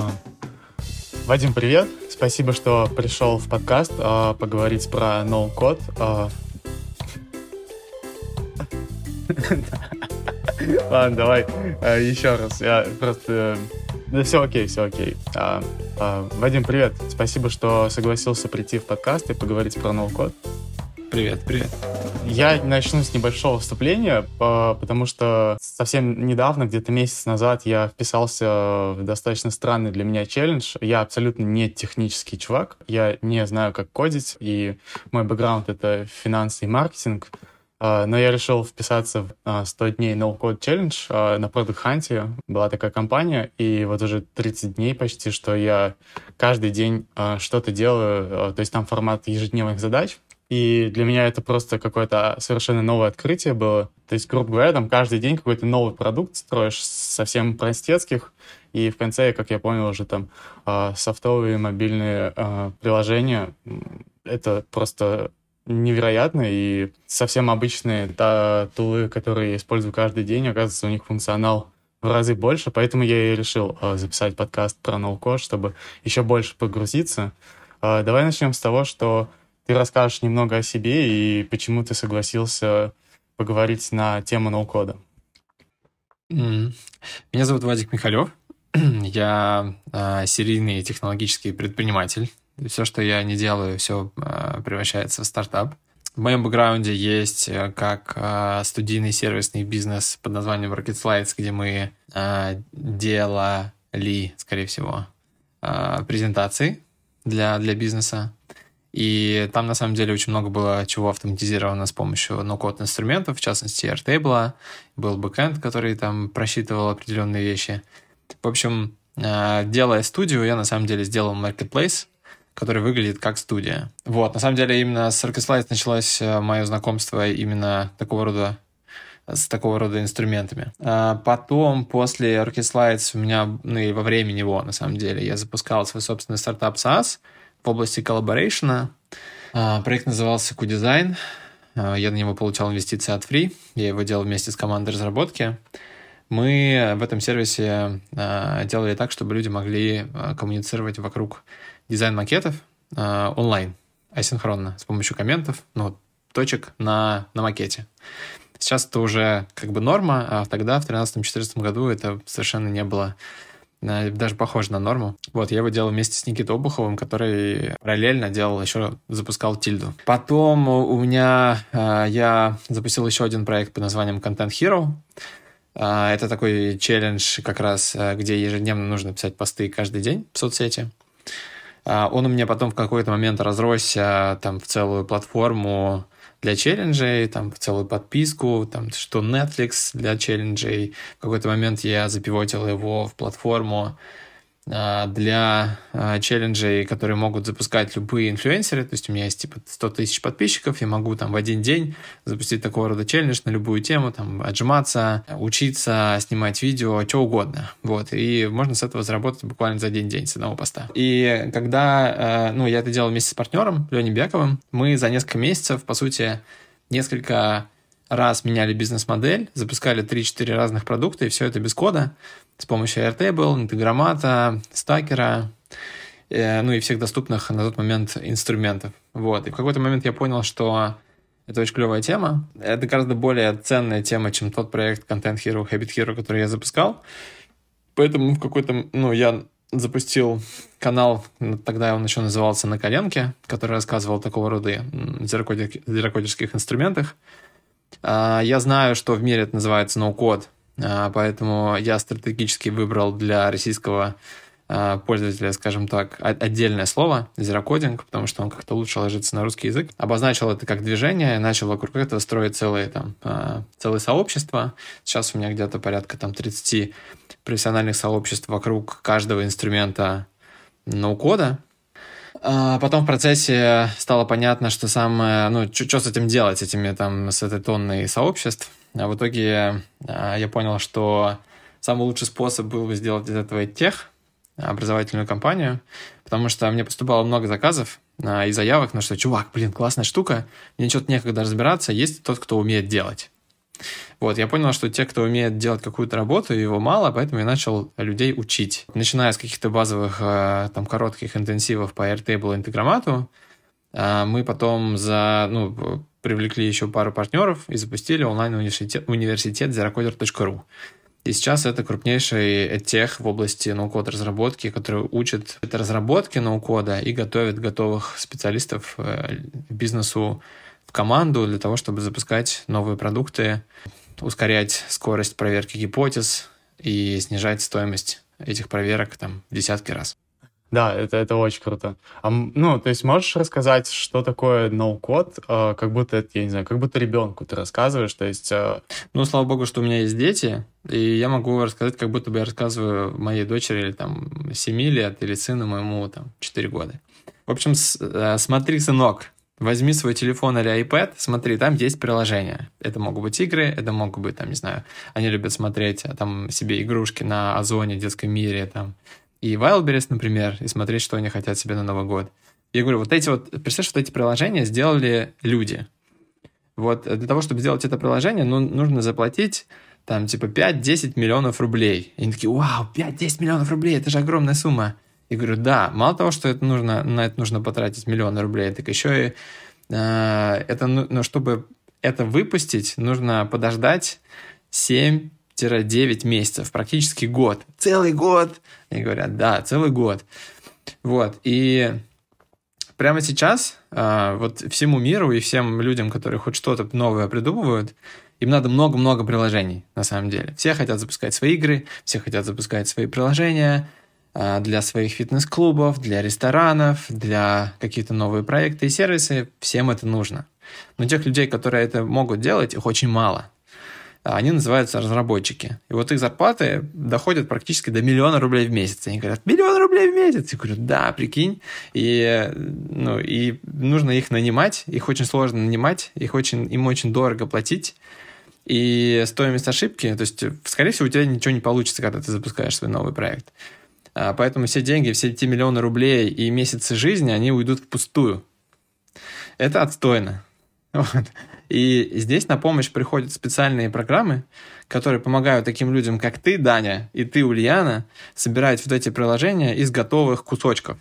А. Вадим, привет. Спасибо, что пришел в подкаст а, поговорить про ноу-код. А. Ладно, давай еще раз. Я просто... Да все окей, все окей. Вадим, привет. Спасибо, что согласился прийти в подкаст и поговорить про ноу-код. Привет, привет. Я начну с небольшого вступления, потому что совсем недавно, где-то месяц назад, я вписался в достаточно странный для меня челлендж. Я абсолютно не технический чувак, я не знаю, как кодить, и мой бэкграунд — это финансы и маркетинг. А, но я решил вписаться в 100 а, дней No Code Challenge а, на Product Hunt. Была такая компания, и вот уже 30 дней почти, что я каждый день что-то делаю. То есть там формат ежедневных задач, и для меня это просто какое-то совершенно новое открытие было. То есть, грубо говоря, там каждый день какой-то новый продукт строишь совсем простецких, и в конце, как я понял, уже там э, софтовые мобильные э, приложения. Это просто невероятно, и совсем обычные та, тулы, которые я использую каждый день, оказывается, у них функционал в разы больше, поэтому я и решил э, записать подкаст про ноу-код, чтобы еще больше погрузиться. Э, давай начнем с того, что ты расскажешь немного о себе и почему ты согласился поговорить на тему ноу-кода. Меня зовут Вадик Михалев. Я э, серийный технологический предприниматель. Все, что я не делаю, все э, превращается в стартап. В моем бэкграунде есть э, как э, студийный сервисный бизнес под названием Rocket Slides, где мы э, делали, скорее всего, э, презентации для, для бизнеса. И там, на самом деле, очень много было чего автоматизировано с помощью ноу-код инструментов, в частности, Airtable, был бэкэнд, который там просчитывал определенные вещи. В общем, э, делая студию, я на самом деле сделал marketplace, который выглядит как студия. Вот, на самом деле, именно с Orchestrate началось э, мое знакомство именно такого рода с такого рода инструментами. А потом, после Orchestrate, у меня, ну и во время него, на самом деле, я запускал свой собственный стартап SaaS — в области collaboration а. Проект назывался Q-Design. А, я на него получал инвестиции от Free. Я его делал вместе с командой разработки. Мы в этом сервисе а, делали так, чтобы люди могли а, коммуницировать вокруг дизайн-макетов онлайн, асинхронно, с помощью комментов, ну, точек на, на макете. Сейчас это уже как бы норма, а тогда, в 2013-2014 году, это совершенно не было даже похоже на норму. Вот, я его делал вместе с Никитой Обуховым, который параллельно делал еще, запускал Тильду. Потом у меня, э, я запустил еще один проект под названием Content Hero. Э, это такой челлендж как раз, э, где ежедневно нужно писать посты каждый день в соцсети. Он у меня потом в какой-то момент разросся там в целую платформу для челленджей, там, целую подписку, там, что Netflix для челленджей. В какой-то момент я запивотил его в платформу для а, челленджей, которые могут запускать любые инфлюенсеры. То есть у меня есть типа 100 тысяч подписчиков, я могу там в один день запустить такого рода челлендж на любую тему, там отжиматься, учиться, снимать видео, что угодно. Вот. И можно с этого заработать буквально за один день с одного поста. И когда, а, ну, я это делал вместе с партнером Леней Бяковым, мы за несколько месяцев, по сути, несколько раз меняли бизнес-модель, запускали 3-4 разных продукта, и все это без кода с помощью Airtable, интегромата, стакера, э, ну и всех доступных на тот момент инструментов. Вот. И в какой-то момент я понял, что это очень клевая тема. Это гораздо более ценная тема, чем тот проект Content Hero, Habit Hero, который я запускал. Поэтому в какой-то, ну, я запустил канал, тогда он еще назывался «На коленке», который рассказывал такого рода зерокодерских инструментах. А, я знаю, что в мире это называется ноу-код, а, поэтому я стратегически выбрал для российского а, пользователя, скажем так, отдельное слово зерокодинг, потому что он как-то лучше ложится на русский язык. Обозначил это как движение, начал вокруг этого строить целые там целые сообщества. Сейчас у меня где-то порядка там 30 профессиональных сообществ вокруг каждого инструмента ноу-кода, потом в процессе стало понятно, что самое, ну, что с этим делать, этими там, с этой тонной сообществ. А в итоге а, я понял, что самый лучший способ был бы сделать из этого тех, образовательную компанию, потому что мне поступало много заказов а, и заявок на что, чувак, блин, классная штука, мне что-то некогда разбираться, есть тот, кто умеет делать. Вот, я понял, что те, кто умеет делать какую-то работу, его мало, поэтому я начал людей учить. Начиная с каких-то базовых, э, там, коротких интенсивов по Airtable интеграмату, а мы потом за, ну, привлекли еще пару партнеров и запустили онлайн-университет, университет zerocoder.ru. И сейчас это крупнейший тех в области ноу-код разработки, который учит разработке ноу-кода и готовит готовых специалистов э, бизнесу в команду для того, чтобы запускать новые продукты, ускорять скорость проверки гипотез и снижать стоимость этих проверок там в десятки раз. Да, это, это очень круто. А, ну, то есть можешь рассказать, что такое ноу-код, э, как будто это, я не знаю, как будто ребенку ты рассказываешь, то есть... Э... Ну, слава богу, что у меня есть дети, и я могу рассказать, как будто бы я рассказываю моей дочери или там 7 лет, или сыну моему там 4 года. В общем, с, э, смотри, сынок, возьми свой телефон или iPad, смотри, там есть приложения. Это могут быть игры, это могут быть, там, не знаю, они любят смотреть а, там себе игрушки на Озоне, детском мире, там, и Wildberries, например, и смотреть, что они хотят себе на Новый год. Я говорю, вот эти вот, представляешь, вот эти приложения сделали люди. Вот для того, чтобы сделать это приложение, ну, нужно заплатить там типа 5-10 миллионов рублей. И они такие, вау, 5-10 миллионов рублей, это же огромная сумма. И говорю, да, мало того, что это нужно, на это нужно потратить миллионы рублей, так еще и э, это, ну, ну, чтобы это выпустить, нужно подождать 7 9 месяцев, практически год. Целый год! Они говорят, да, целый год. Вот, и прямо сейчас а, вот всему миру и всем людям, которые хоть что-то новое придумывают, им надо много-много приложений, на самом деле. Все хотят запускать свои игры, все хотят запускать свои приложения для своих фитнес-клубов, для ресторанов, для какие-то новые проекты и сервисы. Всем это нужно. Но тех людей, которые это могут делать, их очень мало. А они называются разработчики. И вот их зарплаты доходят практически до миллиона рублей в месяц. Они говорят, миллион рублей в месяц? Я говорю, да, прикинь. И, ну, и нужно их нанимать, их очень сложно нанимать, их очень, им очень дорого платить. И стоимость ошибки, то есть, скорее всего, у тебя ничего не получится, когда ты запускаешь свой новый проект. А поэтому все деньги, все эти миллионы рублей и месяцы жизни, они уйдут впустую. Это отстойно. Вот. И здесь на помощь приходят специальные программы, которые помогают таким людям, как ты, Даня, и ты, Ульяна, собирать вот эти приложения из готовых кусочков.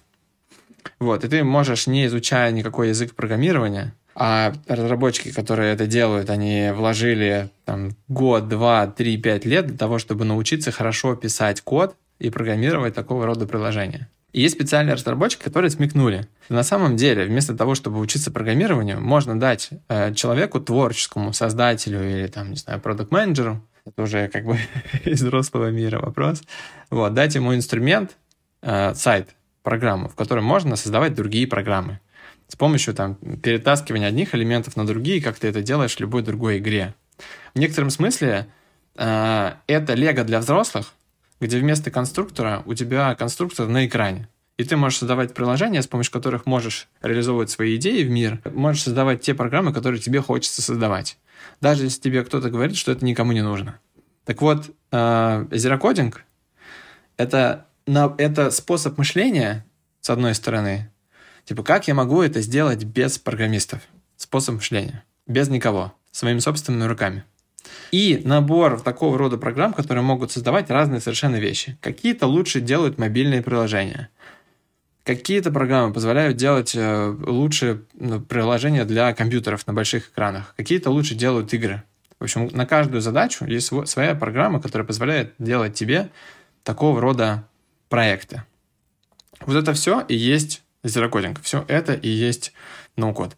Вот, и ты можешь, не изучая никакой язык программирования, а разработчики, которые это делают, они вложили там, год, два, три, пять лет для того, чтобы научиться хорошо писать код и программировать такого рода приложения. И есть специальные разработчики, которые смекнули. На самом деле, вместо того, чтобы учиться программированию, можно дать э, человеку творческому, создателю или, там, не знаю, продукт-менеджеру, это уже как бы из взрослого мира вопрос, вот, дать ему инструмент, э, сайт, программу, в котором можно создавать другие программы с помощью там, перетаскивания одних элементов на другие, как ты это делаешь в любой другой игре. В некотором смысле э, это лего для взрослых, где вместо конструктора у тебя конструктор на экране. И ты можешь создавать приложения, с помощью которых можешь реализовывать свои идеи в мир, можешь создавать те программы, которые тебе хочется создавать. Даже если тебе кто-то говорит, что это никому не нужно. Так вот, зерокодинг — это, это способ мышления, с одной стороны. Типа, как я могу это сделать без программистов? Способ мышления. Без никого. Своими собственными руками. И набор такого рода программ, которые могут создавать разные совершенно вещи. Какие-то лучше делают мобильные приложения. Какие-то программы позволяют делать э, лучше ну, приложения для компьютеров на больших экранах. Какие-то лучше делают игры. В общем, на каждую задачу есть своя программа, которая позволяет делать тебе такого рода проекты. Вот это все и есть зерокодинг. Все это и есть ноу-код.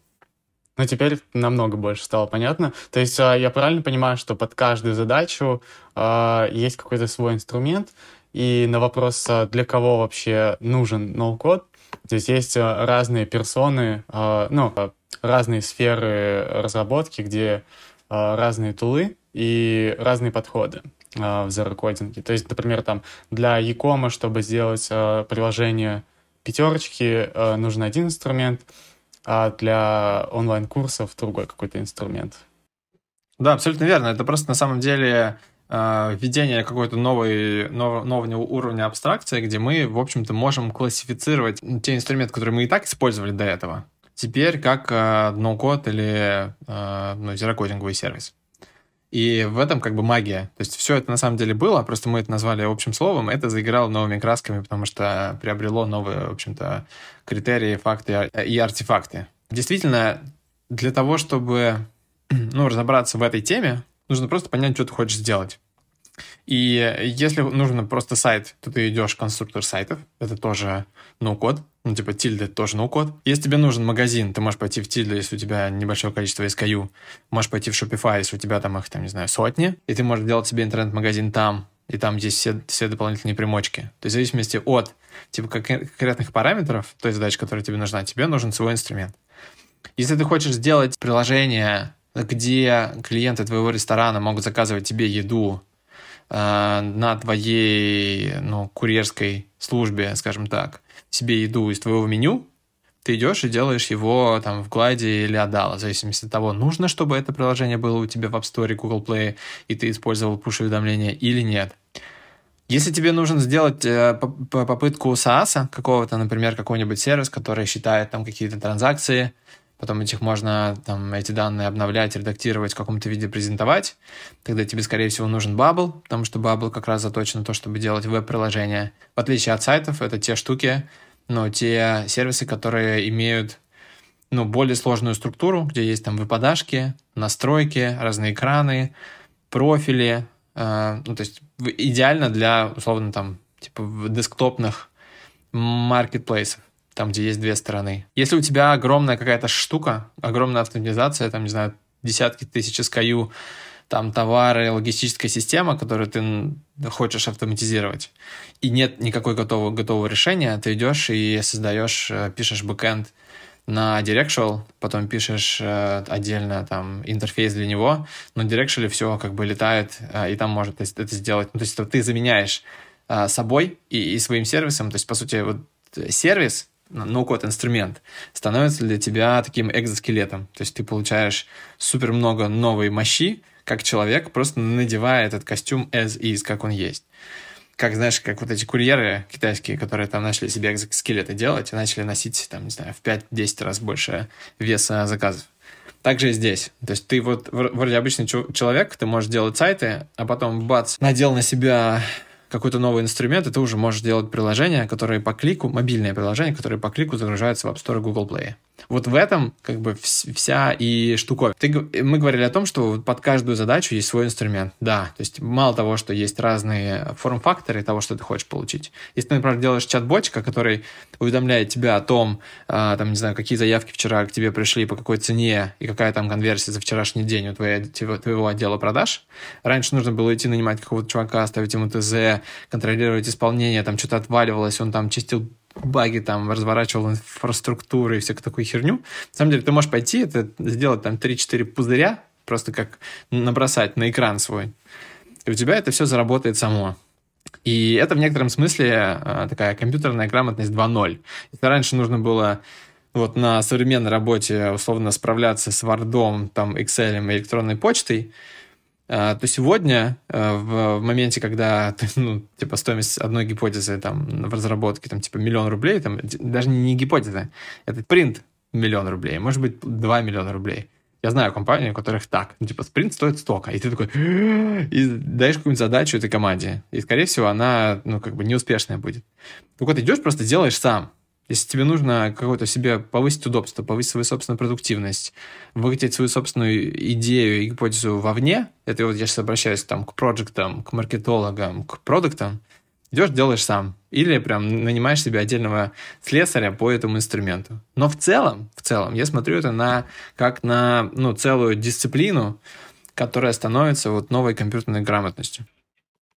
Ну, теперь намного больше стало понятно. То есть а, я правильно понимаю, что под каждую задачу э, есть какой-то свой инструмент, и на вопрос, а, для кого вообще нужен ноу-код, здесь есть разные персоны, ну, разные сферы разработки, где разные тулы и разные подходы в zero-кодинге. То есть, например, там для e чтобы сделать приложение пятерочки, нужен один инструмент, а для онлайн-курсов другой какой-то инструмент. Да, абсолютно верно. Это просто на самом деле э, введение какой-то новой, нов, нового уровня абстракции, где мы, в общем-то, можем классифицировать те инструменты, которые мы и так использовали до этого, теперь как э, no-код или э, ну, зерокодинговый сервис. И в этом как бы магия. То есть все это на самом деле было, просто мы это назвали общим словом, это заиграло новыми красками, потому что приобрело новые, в общем-то, критерии, факты и артефакты. Действительно, для того, чтобы ну, разобраться в этой теме, нужно просто понять, что ты хочешь сделать. И если нужно просто сайт, то ты идешь в конструктор сайтов. Это тоже ноу-код. Ну, типа, тильда это тоже ноу-код. Если тебе нужен магазин, ты можешь пойти в тильду, если у тебя небольшое количество SKU. Можешь пойти в Shopify, если у тебя там их, там, не знаю, сотни. И ты можешь делать себе интернет-магазин там. И там есть все, все дополнительные примочки. То есть в зависимости от типа конкретных параметров той задачи, которая тебе нужна, тебе нужен свой инструмент. Если ты хочешь сделать приложение, где клиенты твоего ресторана могут заказывать тебе еду Э, на твоей ну, курьерской службе, скажем так, себе еду из твоего меню, ты идешь и делаешь его там в Glide или Adala, в зависимости от того, нужно, чтобы это приложение было у тебя в App Store, Google Play, и ты использовал push-уведомления или нет. Если тебе нужно сделать э, попытку SaaS какого-то, например, какой-нибудь сервис, который считает там какие-то транзакции, потом этих можно, там, эти данные обновлять, редактировать, в каком-то виде презентовать. Тогда тебе, скорее всего, нужен Bubble, потому что Bubble как раз заточен на то, чтобы делать веб-приложения. В отличие от сайтов, это те штуки, ну, те сервисы, которые имеют ну, более сложную структуру, где есть там выпадашки, настройки, разные экраны, профили. Э, ну, то есть идеально для, условно, там, типа десктопных маркетплейсов там, где есть две стороны. Если у тебя огромная какая-то штука, огромная автоматизация, там, не знаю, десятки тысяч SKU, там товары, логистическая система, которую ты хочешь автоматизировать, и нет никакой готового, готового решения, ты идешь и создаешь, э, пишешь бэкэнд на Directional, потом пишешь э, отдельно там интерфейс для него, но Directional все как бы летает, э, и там может это сделать. Ну, то есть ты заменяешь собой и, и своим сервисом, то есть, по сути, вот сервис ноу-код инструмент становится для тебя таким экзоскелетом. То есть ты получаешь супер много новой мощи, как человек, просто надевая этот костюм as is, как он есть. Как, знаешь, как вот эти курьеры китайские, которые там начали себе экзоскелеты делать и начали носить, там, не знаю, в 5-10 раз больше веса заказов. Также и здесь. То есть ты вот вроде обычный человек, ты можешь делать сайты, а потом бац, надел на себя какой-то новый инструмент, и ты уже можешь делать приложения, которые по клику, мобильные приложения, которые по клику загружаются в App Store и Google Play. Вот в этом как бы вся и штуковина. Ты, мы говорили о том, что под каждую задачу есть свой инструмент. Да, то есть мало того, что есть разные форм-факторы того, что ты хочешь получить. Если ты, например, делаешь чат-ботика, который уведомляет тебя о том, а, там, не знаю, какие заявки вчера к тебе пришли, по какой цене и какая там конверсия за вчерашний день у твоего, твоего отдела продаж. Раньше нужно было идти нанимать какого-то чувака, ставить ему ТЗ, контролировать исполнение, там что-то отваливалось, он там чистил баги, там, разворачивал инфраструктуру и всякую такую херню. На самом деле, ты можешь пойти, это сделать там 3-4 пузыря, просто как набросать на экран свой. И у тебя это все заработает само. И это в некотором смысле а, такая компьютерная грамотность 2.0. Если раньше нужно было вот на современной работе условно справляться с Word, там, Excel и электронной почтой, то сегодня, а, в, в моменте, когда ну, типа стоимость одной гипотезы там в разработке там типа миллион рублей, там даже не гипотеза, это принт миллион рублей, может быть, 2 миллиона рублей. Я знаю компании, у которых так, ну, типа, спринт стоит столько, и ты такой, и даешь какую-нибудь задачу этой команде, и, скорее всего, она, ну, как бы неуспешная будет. Так вот, идешь, просто делаешь сам, если тебе нужно какое-то себе повысить удобство, повысить свою собственную продуктивность, выкатить свою собственную идею и гипотезу вовне, это вот я сейчас обращаюсь там к проектам, к маркетологам, к продуктам, идешь, делаешь сам. Или прям нанимаешь себе отдельного слесаря по этому инструменту. Но в целом, в целом, я смотрю это на, как на ну, целую дисциплину, которая становится вот новой компьютерной грамотностью.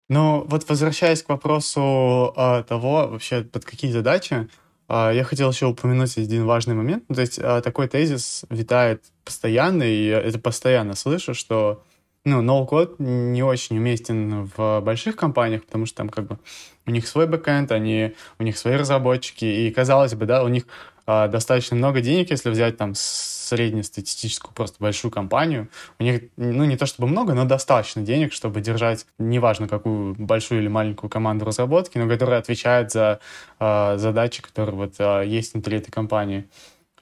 Ну, вот возвращаясь к вопросу э, того, вообще под какие задачи, я хотел еще упомянуть один важный момент. Ну, то есть а, такой тезис витает постоянно, и это постоянно слышу, что ну, ноу-код не очень уместен в больших компаниях, потому что там как бы у них свой бэкэнд, они, у них свои разработчики, и казалось бы, да, у них а, достаточно много денег, если взять там среднестатистическую просто большую компанию. У них, ну, не то чтобы много, но достаточно денег, чтобы держать, неважно, какую большую или маленькую команду разработки, но которая отвечает за э, задачи, которые вот э, есть внутри этой компании.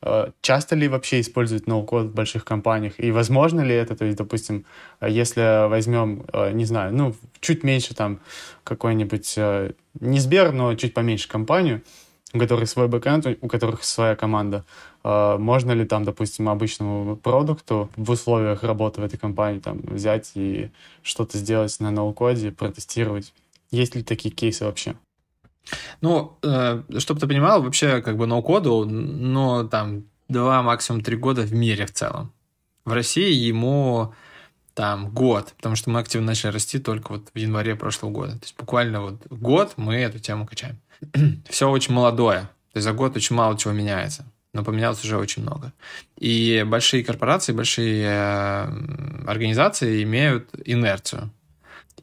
э, часто ли вообще используют ноу-код в больших компаниях, и возможно ли это, то есть, допустим, если возьмем, э, не знаю, ну, чуть меньше там какой-нибудь, не Сбер, но чуть поменьше компанию, у которых свой бэкэнд, у которых своя команда, можно ли там, допустим, обычному продукту в условиях работы в этой компании там взять и что-то сделать на ноу-коде, протестировать? Есть ли такие кейсы вообще? Ну, э, чтобы ты понимал, вообще как бы ноу-коду, ну, там, два, максимум три года в мире в целом. В России ему там год, потому что мы активно начали расти только вот в январе прошлого года. То есть буквально вот год мы эту тему качаем. Все очень молодое. То есть за год очень мало чего меняется. Но поменялось уже очень много. И большие корпорации, большие э, организации имеют инерцию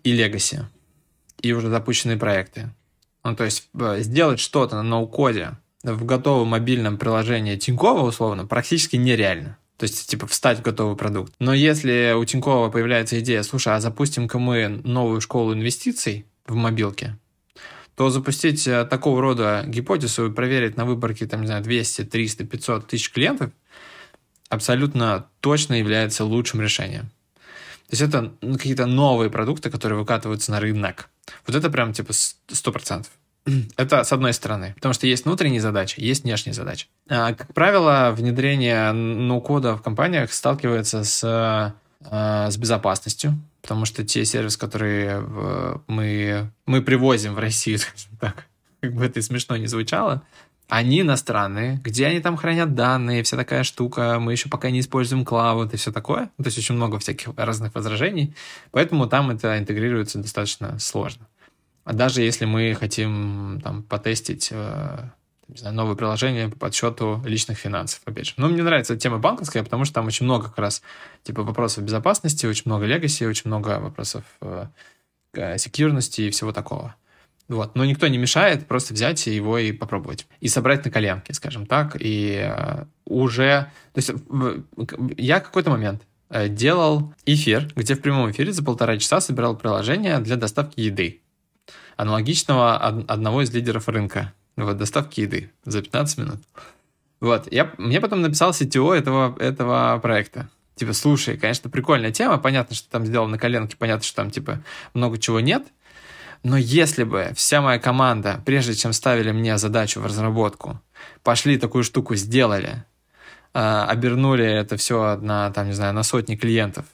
и легаси, и уже запущенные проекты. Ну, то есть э, сделать что-то на ноу-коде в готовом мобильном приложении Тинькова, условно, практически нереально. То есть, типа, встать в готовый продукт. Но если у Тинькова появляется идея, слушай, а запустим-ка мы новую школу инвестиций в мобилке, то запустить э, такого рода гипотезу и проверить на выборке, там, не знаю, 200, 300, 500 тысяч клиентов абсолютно точно является лучшим решением. То есть это какие-то новые продукты, которые выкатываются на рынок. Вот это прям типа 100%. Это с одной стороны, потому что есть внутренние задачи, есть внешние задачи. А, как правило, внедрение ноу-кода в компаниях сталкивается с, а, с безопасностью, потому что те сервисы, которые мы, мы привозим в Россию, так, как бы это смешно не звучало, они иностранные, где они там хранят данные, вся такая штука, мы еще пока не используем клауд и все такое. То есть очень много всяких разных возражений, поэтому там это интегрируется достаточно сложно. А даже если мы хотим там потестить э, не знаю, новое приложение по подсчету личных финансов, опять же. Но мне нравится тема банковская, потому что там очень много как раз типа вопросов безопасности, очень много легаси, очень много вопросов э, секьюрности и всего такого. Вот. Но никто не мешает просто взять его и попробовать. И собрать на коленке, скажем так. И э, уже... То есть я какой-то момент э, делал эфир, где в прямом эфире за полтора часа собирал приложение для доставки еды. Аналогичного одного из лидеров рынка. Вот, доставки еды за 15 минут. Вот, я, мне потом написал CTO этого, этого проекта. Типа, слушай, конечно, прикольная тема, понятно, что там сделано на коленке, понятно, что там, типа, много чего нет, но если бы вся моя команда, прежде чем ставили мне задачу в разработку, пошли такую штуку сделали, э, обернули это все на, там, не знаю, на сотни клиентов,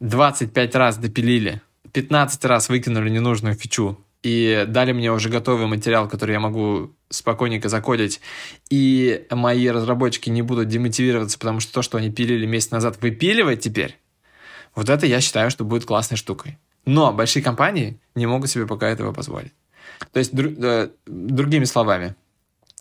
25 раз допилили, 15 раз выкинули ненужную фичу и дали мне уже готовый материал, который я могу спокойненько закодить, и мои разработчики не будут демотивироваться, потому что то, что они пилили месяц назад, выпиливать теперь, вот это я считаю, что будет классной штукой. Но большие компании не могут себе пока этого позволить. То есть, дру, э, другими словами,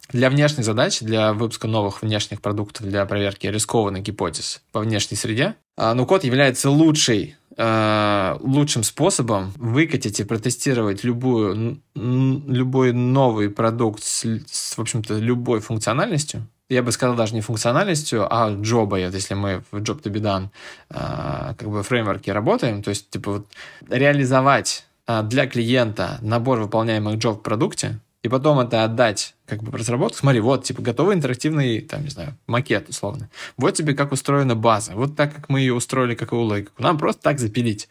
для внешних задач, для выпуска новых внешних продуктов, для проверки рискованных гипотез по внешней среде, э, ну, код является лучшей, лучшим способом выкатить и протестировать любую, любой новый продукт с, с, в общем-то, любой функциональностью, я бы сказал, даже не функциональностью, а джоба, если мы в Job to be done а, как бы фреймворке работаем, то есть, типа, вот, реализовать а, для клиента набор выполняемых джоб в продукте, и потом это отдать как бы разработку. Смотри, вот, типа, готовый интерактивный, там, не знаю, макет, условно. Вот тебе как устроена база. Вот так, как мы ее устроили, как и логику. Нам просто так запилить.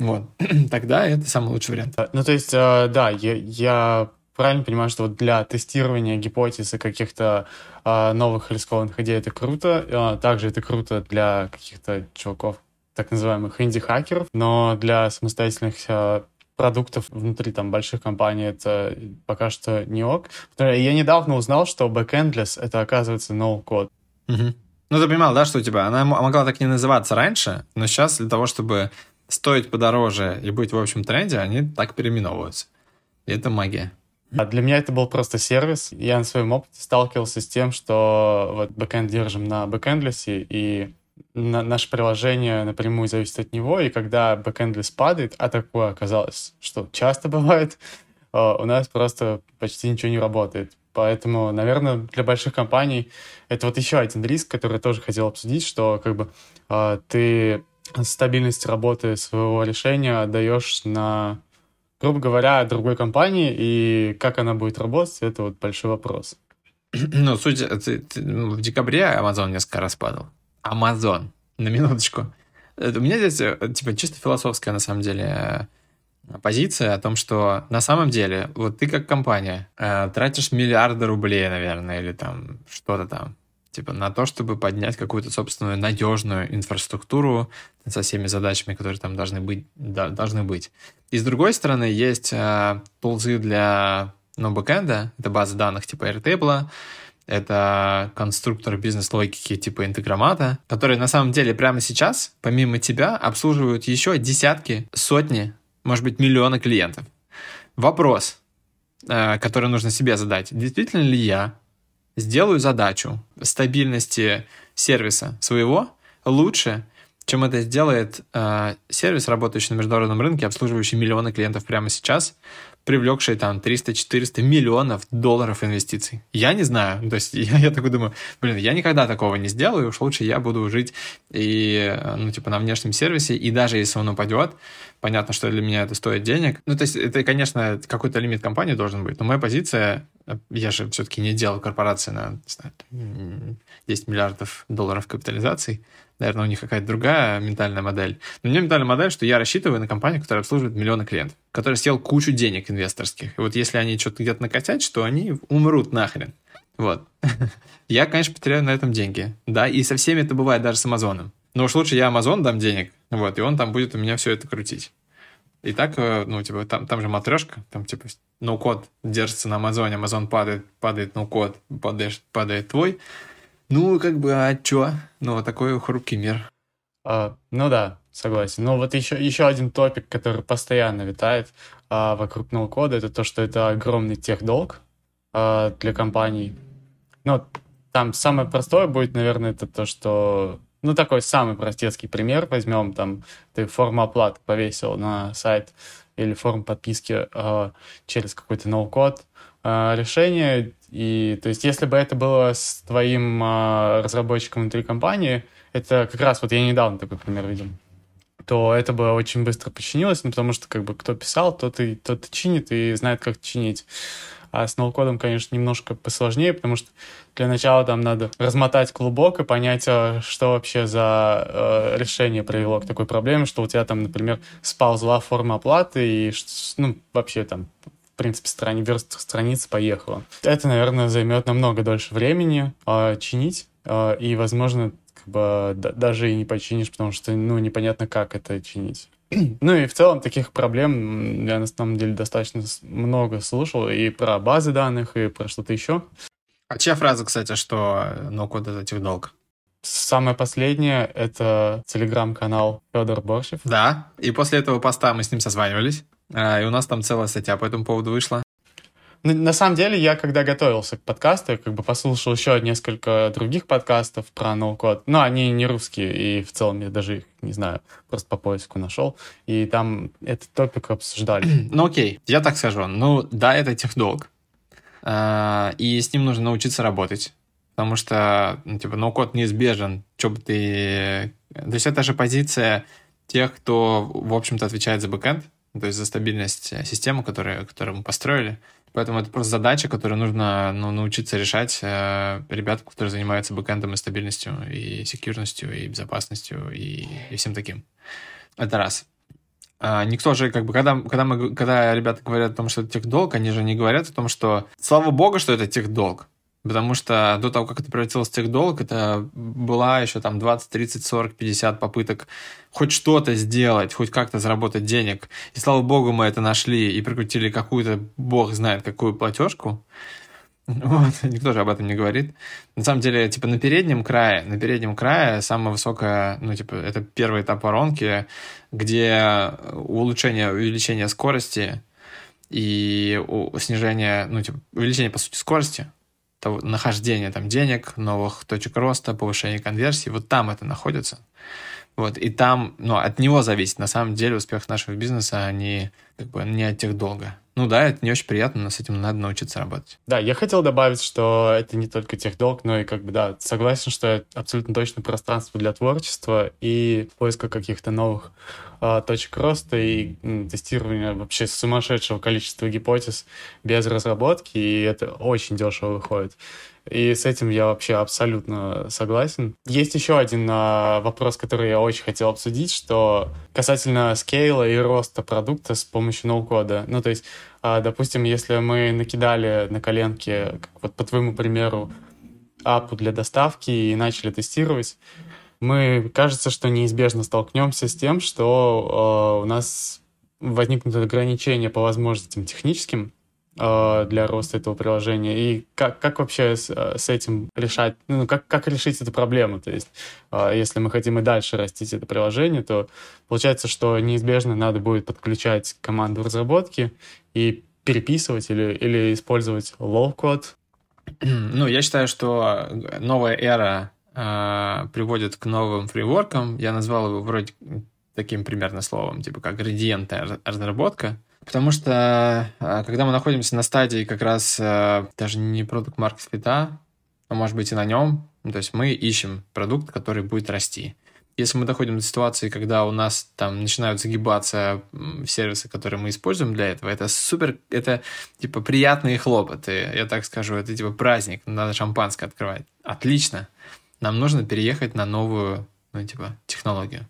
Вот. Тогда это самый лучший вариант. Ну, то есть, э, да, я, я правильно понимаю, что вот для тестирования гипотез и каких-то э, новых рискованных идей это круто. Э, также это круто для каких-то чуваков, так называемых инди-хакеров, но для самостоятельных продуктов внутри там больших компаний это пока что не ок. Я недавно узнал, что backendless — это, оказывается, no-code. Угу. Ну, ты понимал, да, что у тебя? Она могла так не называться раньше, но сейчас для того, чтобы стоить подороже и быть в общем тренде, они так переименовываются. И это магия. А для меня это был просто сервис. Я на своем опыте сталкивался с тем, что вот бэкэнд держим на Backendless е, и на, наше приложение напрямую зависит от него, и когда Backendless падает, а такое оказалось, что часто бывает, э, у нас просто почти ничего не работает. Поэтому, наверное, для больших компаний это вот еще один риск, который я тоже хотел обсудить, что как бы э, ты стабильность работы своего решения отдаешь на грубо говоря, другой компании, и как она будет работать, это вот большой вопрос. ну, суть, ты, ну, в декабре Amazon несколько раз падал. Amazon, на минуточку. У меня здесь, э, типа, чисто философская, на самом деле, позиция о том, что на самом деле, вот ты как компания э, тратишь миллиарды рублей, наверное, или там что-то там, типа на то, чтобы поднять какую-то собственную надежную инфраструктуру со всеми задачами, которые там должны быть. Да, должны быть. И с другой стороны, есть э, тулзы для ну, бэкэнда, это база данных типа Airtable, это конструктор бизнес-логики типа интеграмата, которые на самом деле прямо сейчас, помимо тебя, обслуживают еще десятки, сотни, может быть, миллионы клиентов. Вопрос, э, который нужно себе задать. Действительно ли я сделаю задачу стабильности сервиса своего лучше, чем это сделает э, сервис, работающий на международном рынке, обслуживающий миллионы клиентов прямо сейчас, привлекший там 300-400 миллионов долларов инвестиций. Я не знаю. То есть я, я такой думаю, блин, я никогда такого не сделаю, уж лучше я буду жить и, ну, типа, на внешнем сервисе, и даже если он упадет, понятно, что для меня это стоит денег. Ну, то есть это, конечно, какой-то лимит компании должен быть, но моя позиция, я же все-таки не делал корпорации на, не знаю, 10 миллиардов долларов капитализации, Наверное, у них какая-то другая ментальная модель. Но у меня ментальная модель, что я рассчитываю на компанию, которая обслуживает миллионы клиентов, которая съел кучу денег инвесторских. И вот если они что-то где-то накосят, что они умрут нахрен. Вот. Я, конечно, потеряю на этом деньги. Да, и со всеми это бывает, даже с Амазоном. Но уж лучше я Амазон дам денег, вот, и он там будет у меня все это крутить. И так, э, ну, типа, там, там же матрешка, там, типа, ноу-код держится на Амазоне, Амазон падает, падает ноу-код, падает, падает твой, ну, как бы, а чё? Ну, такой хрупкий мир. А, ну да, согласен. Но вот еще, еще один топик, который постоянно витает а, вокруг ноу-кода, это то, что это огромный техдолг а, для компаний. Ну, там самое простое будет, наверное, это то, что... Ну, такой самый простецкий пример возьмем, там, ты форму оплаты повесил на сайт или форму подписки э, через какой-то ноу-код, э, решение и то есть, если бы это было с твоим э, разработчиком внутри компании, это как раз вот я недавно такой пример видел, то это бы очень быстро починилось, ну, потому что как бы кто писал, тот и, тот и чинит и знает, как чинить. А с ноу-кодом, конечно, немножко посложнее, потому что для начала там надо размотать клубок и понять, а, что вообще за э, решение привело к такой проблеме, что у тебя там, например, сползла форма оплаты и, ну, вообще там принципе, страни, верст страниц поехала. Это, наверное, займет намного дольше времени э, чинить, э, и, возможно, как бы да, даже и не починишь, потому что, ну, непонятно, как это чинить. Ну и в целом таких проблем я на самом деле достаточно много слушал и про базы данных, и про что-то еще. А чья фраза, кстати, что ноу-код — это техдолг? Самое последнее — это телеграм-канал Федор Борщев. Да, и после этого поста мы с ним созванивались. А, и у нас там целая статья по этому поводу вышла. Ну, на самом деле, я когда готовился к подкасту, я как бы послушал еще несколько других подкастов про ноу-код. Но они не русские, и в целом я даже их не знаю, просто по поиску нашел. И там этот топик обсуждали. Ну окей, я так скажу. Ну да, это техдолг. А, и с ним нужно научиться работать. Потому что, ну, типа, ноу-код неизбежен. Что бы ты... То есть это же позиция тех, кто, в общем-то, отвечает за бэкэнд то есть за стабильность э, системы, которую, которую мы построили. Поэтому это просто задача, которую нужно ну, научиться решать э, ребятам, которые занимаются бэкэндом и стабильностью, и секьюрностью, и безопасностью, и, и всем таким. Это раз. А, никто же, как бы, когда, когда, мы, когда ребята говорят о том, что это техдолг, они же не говорят о том, что слава богу, что это техдолг. Потому что до того, как это превратилось в техдолг, это была еще там 20, 30, 40, 50 попыток хоть что-то сделать, хоть как-то заработать денег. И слава богу, мы это нашли и прикрутили какую-то, бог знает, какую платежку. Вот, никто же об этом не говорит. На самом деле, типа, на переднем крае, на переднем крае самая высокая, ну, типа, это первый этап воронки, где улучшение, увеличение скорости и снижение, ну, типа, увеличение, по сути, скорости, того, нахождения там денег, новых точек роста, повышения конверсии, вот там это находится. Вот, и там, ну, от него зависит, на самом деле, успех нашего бизнеса, а не, как бы, не от тех долга. Ну да, это не очень приятно, но с этим надо научиться работать. Да, я хотел добавить, что это не только техдолг, но и как бы, да, согласен, что это абсолютно точно пространство для творчества и поиска каких-то новых э, точек роста и м, тестирования вообще сумасшедшего количества гипотез без разработки, и это очень дешево выходит. И с этим я вообще абсолютно согласен. Есть еще один а, вопрос, который я очень хотел обсудить, что касательно скейла и роста продукта с помощью ноу-кода. Ну, то есть, а, допустим, если мы накидали на коленке, как вот по твоему примеру, апу для доставки и начали тестировать, мы, кажется, что неизбежно столкнемся с тем, что э, у нас возникнут ограничения по возможностям техническим, для роста этого приложения? И как, как вообще с, э, с этим решать, ну, как, как решить эту проблему? То есть, э, если мы хотим и дальше растить это приложение, то получается, что неизбежно надо будет подключать команду разработки и переписывать или, или использовать low-код. Ну, я считаю, что новая эра э, приводит к новым фрейворкам. Я назвал его вроде таким примерно словом, типа как градиентная разработка. Потому что а, когда мы находимся на стадии как раз а, даже не продукт маркет фита, а может быть и на нем, то есть мы ищем продукт, который будет расти. Если мы доходим до ситуации, когда у нас там начинают загибаться сервисы, которые мы используем для этого, это супер, это типа приятные хлопоты, я так скажу, это типа праздник, надо шампанское открывать. Отлично. Нам нужно переехать на новую, ну, типа, технологию.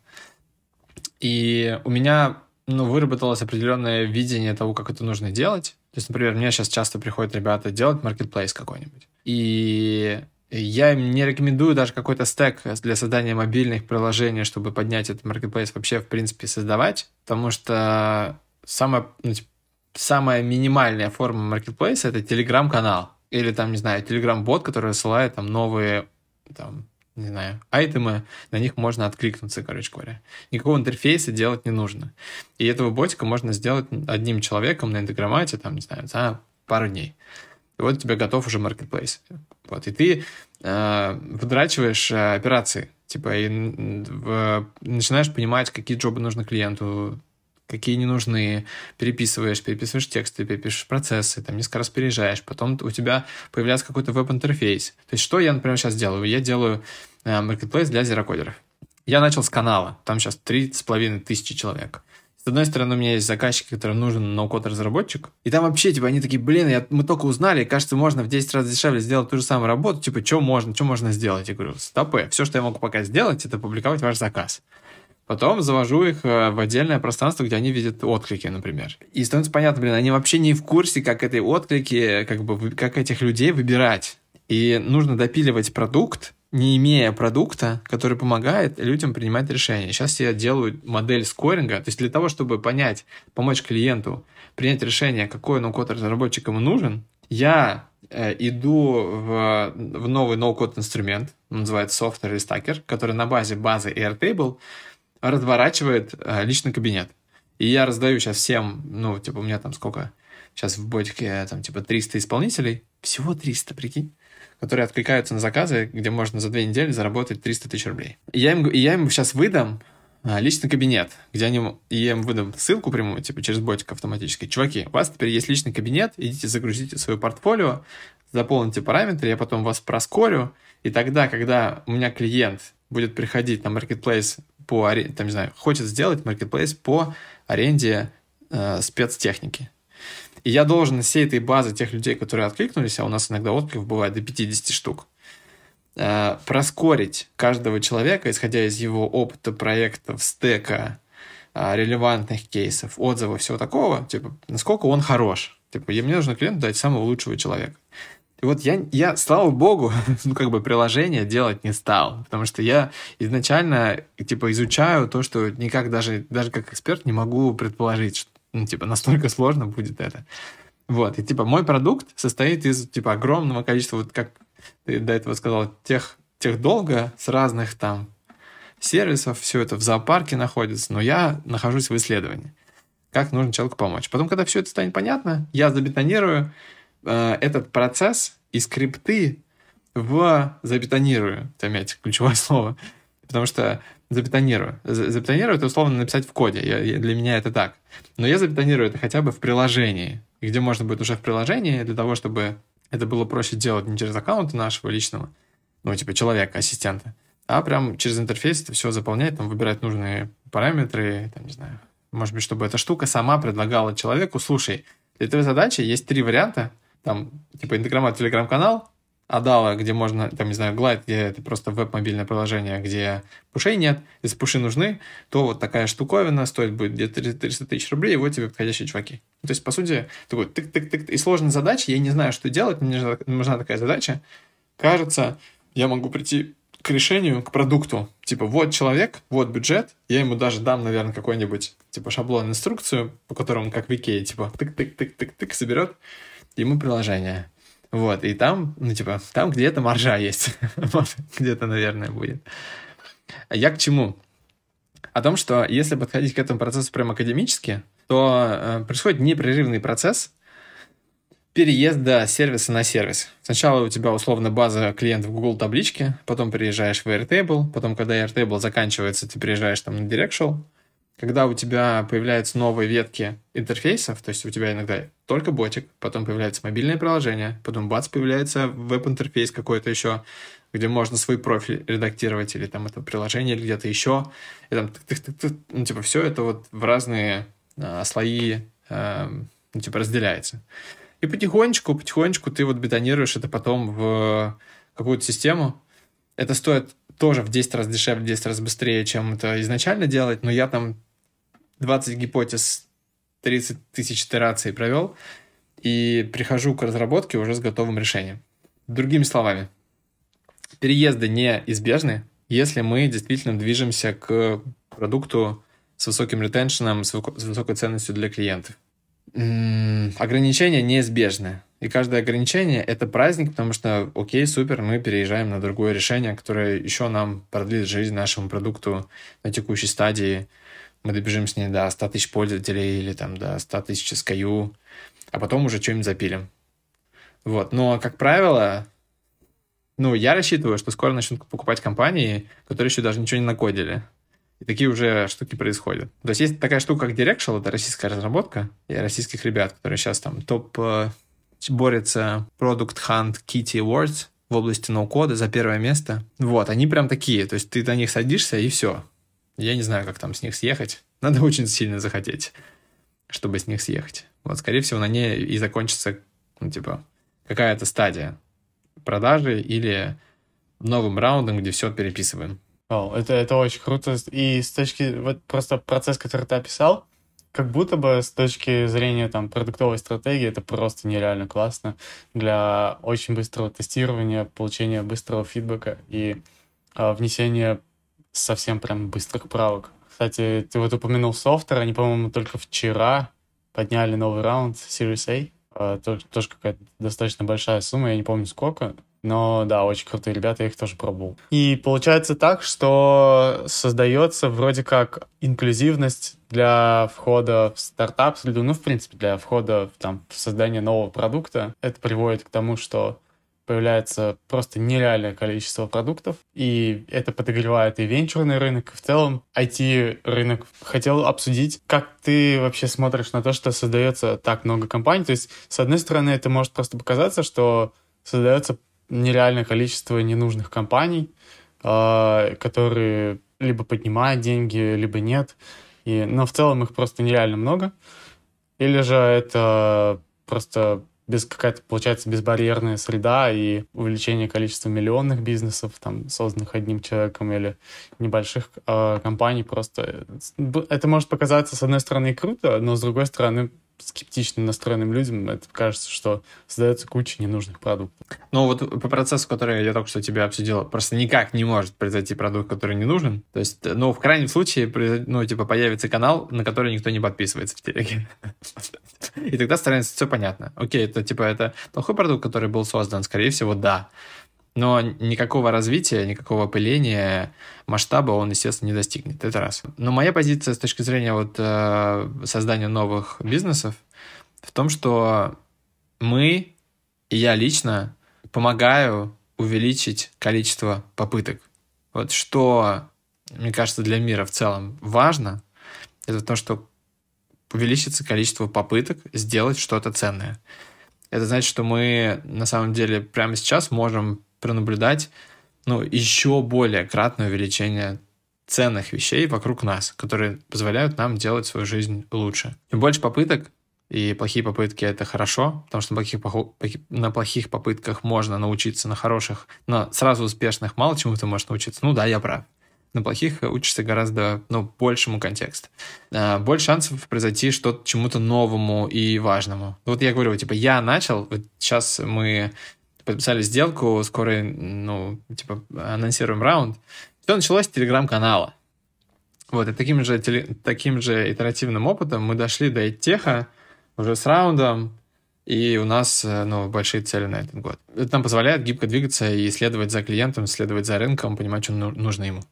И у меня ну, выработалось определенное видение того, как это нужно делать. То есть, например, мне сейчас часто приходят ребята делать marketplace какой-нибудь. И я им не рекомендую даже какой-то стек для создания мобильных приложений, чтобы поднять этот marketplace вообще, в принципе, создавать, потому что самая, ну, типа, самая минимальная форма marketplace — это телеграм-канал. Или там, не знаю, телеграм-бот, который высылает там новые там, не знаю, айтемы, на них можно откликнуться, короче говоря. Никакого интерфейса делать не нужно. И этого ботика можно сделать одним человеком на интеграмате, там, не знаю, за пару дней. И вот у тебя готов уже marketplace. Вот, и ты э, выдрачиваешь э, операции, типа, и в, начинаешь понимать, какие джобы нужны клиенту, какие не нужны, переписываешь, переписываешь тексты, перепишешь процессы, там несколько раз переезжаешь, потом у тебя появляется какой-то веб-интерфейс. То есть что я, например, сейчас делаю? Я делаю э, marketplace для зерокодеров. Я начал с канала, там сейчас три с половиной тысячи человек. С одной стороны, у меня есть заказчики, которым нужен ноу-код разработчик. И там вообще, типа, они такие, блин, я, мы только узнали, кажется, можно в 10 раз дешевле сделать ту же самую работу. Типа, что можно, что можно сделать? Я говорю, стопы, все, что я могу пока сделать, это публиковать ваш заказ. Потом завожу их э, в отдельное пространство, где они видят отклики, например. И становится понятно, блин, они вообще не в курсе, как эти отклики, как бы, как этих людей выбирать. И нужно допиливать продукт, не имея продукта, который помогает людям принимать решения. Сейчас я делаю модель скоринга, то есть для того, чтобы понять, помочь клиенту принять решение, какой ноу-код разработчик ему нужен, я э, иду в, в новый ноу-код инструмент, называется Software Restacker, который на базе базы Airtable разворачивает э, личный кабинет. И я раздаю сейчас всем, ну, типа, у меня там сколько? Сейчас в ботике там типа 300 исполнителей. Всего 300, прикинь которые откликаются на заказы, где можно за две недели заработать 300 тысяч рублей. И я им, и я им сейчас выдам а, личный кабинет, где они, и я им выдам ссылку прямую, типа через ботик автоматически. Чуваки, у вас теперь есть личный кабинет, идите загрузите свое портфолио, заполните параметры, я потом вас проскорю, и тогда, когда у меня клиент будет приходить на marketplace по, там, не знаю, хочет сделать marketplace по аренде э, спецтехники. И я должен из всей этой базы тех людей, которые откликнулись, а у нас иногда откликов бывает до 50 штук, э, проскорить каждого человека, исходя из его опыта проектов, стека, э, релевантных кейсов, отзывов, всего такого, типа, насколько он хорош. Типа, мне нужно клиенту дать самого лучшего человека. И вот я, я, слава богу, ну, как бы приложение делать не стал, потому что я изначально, типа, изучаю то, что никак даже, даже как эксперт не могу предположить, что, ну, типа, настолько сложно будет это. Вот, и, типа, мой продукт состоит из, типа, огромного количества, вот как ты до этого сказал, тех, тех долго с разных там сервисов, все это в зоопарке находится, но я нахожусь в исследовании. Как нужно человеку помочь. Потом, когда все это станет понятно, я забетонирую, Э, этот процесс и скрипты в забетонирую, заметьте, ключевое слово, потому что забетонирую. Забетонирую — это условно написать в коде, я, для меня это так. Но я забетонирую это хотя бы в приложении, где можно будет уже в приложении для того, чтобы это было проще делать не через аккаунт нашего личного, ну, типа человека, ассистента, а прям через интерфейс это все заполнять, там, выбирать нужные параметры, там, не знаю, может быть, чтобы эта штука сама предлагала человеку, слушай, для твоей задачи есть три варианта, там, типа, инстаграм телеграм-канал, Адала, где можно, там, не знаю, Glide, где это просто веб-мобильное приложение, где пушей нет. Если пуши нужны, то вот такая штуковина стоит будет где-то 300 тысяч рублей, и вот тебе подходящие чуваки. То есть, по сути, такой тык-тык-тык. И сложная задача, я не знаю, что делать, мне нужна, такая задача. Кажется, я могу прийти к решению, к продукту. Типа, вот человек, вот бюджет, я ему даже дам, наверное, какой-нибудь, типа, шаблон, инструкцию, по которому, как в Икее, типа, тык-тык-тык-тык-тык, соберет ему приложение. Вот, и там, ну, типа, там где-то маржа есть. где-то, наверное, будет. Я к чему? О том, что если подходить к этому процессу прям академически, то э, происходит непрерывный процесс, переезда сервиса на сервис. Сначала у тебя условно база клиентов в Google табличке, потом переезжаешь в Airtable, потом, когда Airtable заканчивается, ты переезжаешь там на Directional. Когда у тебя появляются новые ветки интерфейсов, то есть у тебя иногда только ботик, потом появляется мобильное приложение, потом бац, появляется веб-интерфейс какой-то еще, где можно свой профиль редактировать, или там это приложение, или где-то еще. И там, ну, типа, все это вот в разные а, слои, а, ну, типа, разделяется. И потихонечку, потихонечку ты вот бетонируешь это потом в какую-то систему. Это стоит тоже в 10 раз дешевле, в 10 раз быстрее, чем это изначально делать, но я там 20 гипотез, 30 тысяч итераций провел, и прихожу к разработке уже с готовым решением. Другими словами, переезды неизбежны, если мы действительно движемся к продукту с высоким ретеншеном, с высокой ценностью для клиентов ограничения неизбежны. И каждое ограничение — это праздник, потому что, окей, супер, мы переезжаем на другое решение, которое еще нам продлит жизнь нашему продукту на текущей стадии. Мы добежим с ней до 100 тысяч пользователей или там до 100 тысяч SKU, а потом уже что-нибудь запилим. Вот. Но, как правило, ну, я рассчитываю, что скоро начнут покупать компании, которые еще даже ничего не накодили. И такие уже штуки происходят. То есть есть такая штука, как Directional, это российская разработка, и российских ребят, которые сейчас там топ э, борются Product Hunt Kitty Awards в области ноу-кода за первое место. Вот, они прям такие, то есть ты на них садишься и все. Я не знаю, как там с них съехать. Надо очень сильно захотеть, чтобы с них съехать. Вот, скорее всего, на ней и закончится, ну, типа, какая-то стадия продажи или новым раундом, где все переписываем. О, это, это очень круто. И с точки... Вот просто процесс, который ты описал, как будто бы с точки зрения там продуктовой стратегии это просто нереально классно для очень быстрого тестирования, получения быстрого фидбэка и э, внесения совсем прям быстрых правок. Кстати, ты вот упомянул софтер, они, по-моему, только вчера подняли новый раунд Series A. Э, тоже, какая-то достаточно большая сумма, я не помню сколько, но да, очень крутые ребята, я их тоже пробовал. И получается так, что создается вроде как инклюзивность для входа в стартап-среду, ну, в принципе, для входа там, в создание нового продукта. Это приводит к тому, что появляется просто нереальное количество продуктов, и это подогревает и венчурный рынок, и в целом IT-рынок. Хотел обсудить, как ты вообще смотришь на то, что создается так много компаний. То есть, с одной стороны, это может просто показаться, что создается нереальное количество ненужных компаний, э, которые либо поднимают деньги, либо нет. И, но в целом их просто нереально много. Или же это просто без какая-то, получается, безбарьерная среда и увеличение количества миллионных бизнесов, там, созданных одним человеком или небольших э, компаний. Просто это может показаться, с одной стороны, круто, но с другой стороны, скептично настроенным людям это кажется, что создается куча ненужных продуктов. Ну вот по процессу, который я только что тебе обсудил, просто никак не может произойти продукт, который не нужен. То есть, ну, в крайнем случае, ну, типа, появится канал, на который никто не подписывается в телеге. И тогда становится все понятно. Окей, это, типа, это плохой продукт, который был создан? Скорее всего, да. Но никакого развития, никакого опыления, масштаба он, естественно, не достигнет. Это раз. Но моя позиция с точки зрения вот э, создания новых бизнесов в том, что мы, и я лично, помогаю увеличить количество попыток. Вот что, мне кажется, для мира в целом важно, это то, что увеличится количество попыток сделать что-то ценное. Это значит, что мы на самом деле прямо сейчас можем пронаблюдать ну, еще более кратное увеличение ценных вещей вокруг нас, которые позволяют нам делать свою жизнь лучше. Чем больше попыток и плохие попытки — это хорошо, потому что на плохих, на плохих попытках можно научиться, на хороших, но сразу успешных мало чему ты можешь научиться. Ну да, я прав. На плохих учишься гораздо ну, большему контексту. А, больше шансов произойти что-то чему-то новому и важному. Вот я говорю, типа, я начал, вот сейчас мы подписали сделку, скоро, ну, типа, анонсируем раунд. Все началось с телеграм-канала. Вот, и таким же, таким же итеративным опытом мы дошли до теха уже с раундом, и у нас э, ну, большие цели на этот год. Это нам позволяет гибко двигаться и исследовать за клиентом, следовать за рынком, понимать, что нужно ему.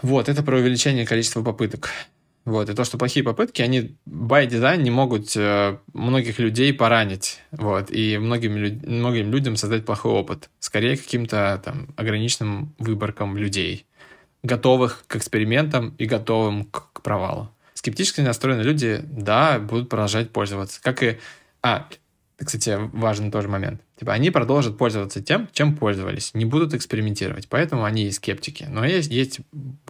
Вот, это про увеличение количества попыток. Вот, и то, что плохие попытки, они by design не могут э, многих людей поранить, вот, и многим, многим людям создать плохой опыт. Скорее, каким-то там ограниченным выборкам людей, готовых к экспериментам и готовым к, к провалу. Скептически настроенные люди, да, будут продолжать пользоваться. Как и... А, кстати, важный тоже момент. Типа они продолжат пользоваться тем, чем пользовались, не будут экспериментировать, поэтому они и скептики. Но есть, есть